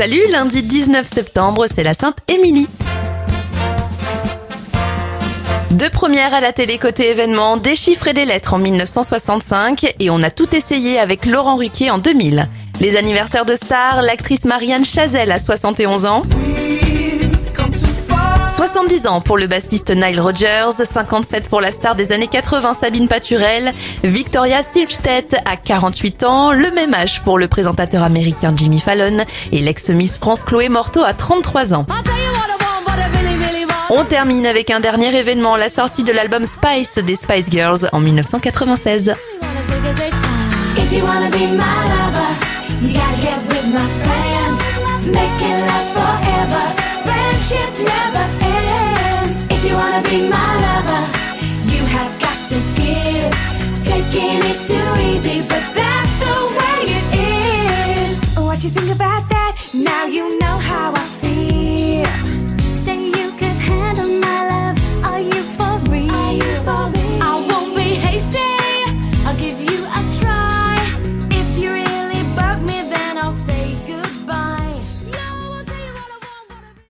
Salut, lundi 19 septembre, c'est la Sainte Émilie. Deux premières à la télé côté événement, des chiffres et des lettres en 1965 et on a tout essayé avec Laurent Ruquier en 2000. Les anniversaires de stars, l'actrice Marianne Chazelle a 71 ans. 70 ans pour le bassiste Nile Rodgers, 57 pour la star des années 80 Sabine Paturel, Victoria Silvstedt a 48 ans, le même âge pour le présentateur américain Jimmy Fallon et l'ex-Miss France Chloé Morteau à 33 ans. On termine avec un dernier événement, la sortie de l'album Spice des Spice Girls en 1996. If you wanna be my lover, you gotta get with my friends. Make it last Taking is too easy, but that's the way it is. What you think about that? Now you know how I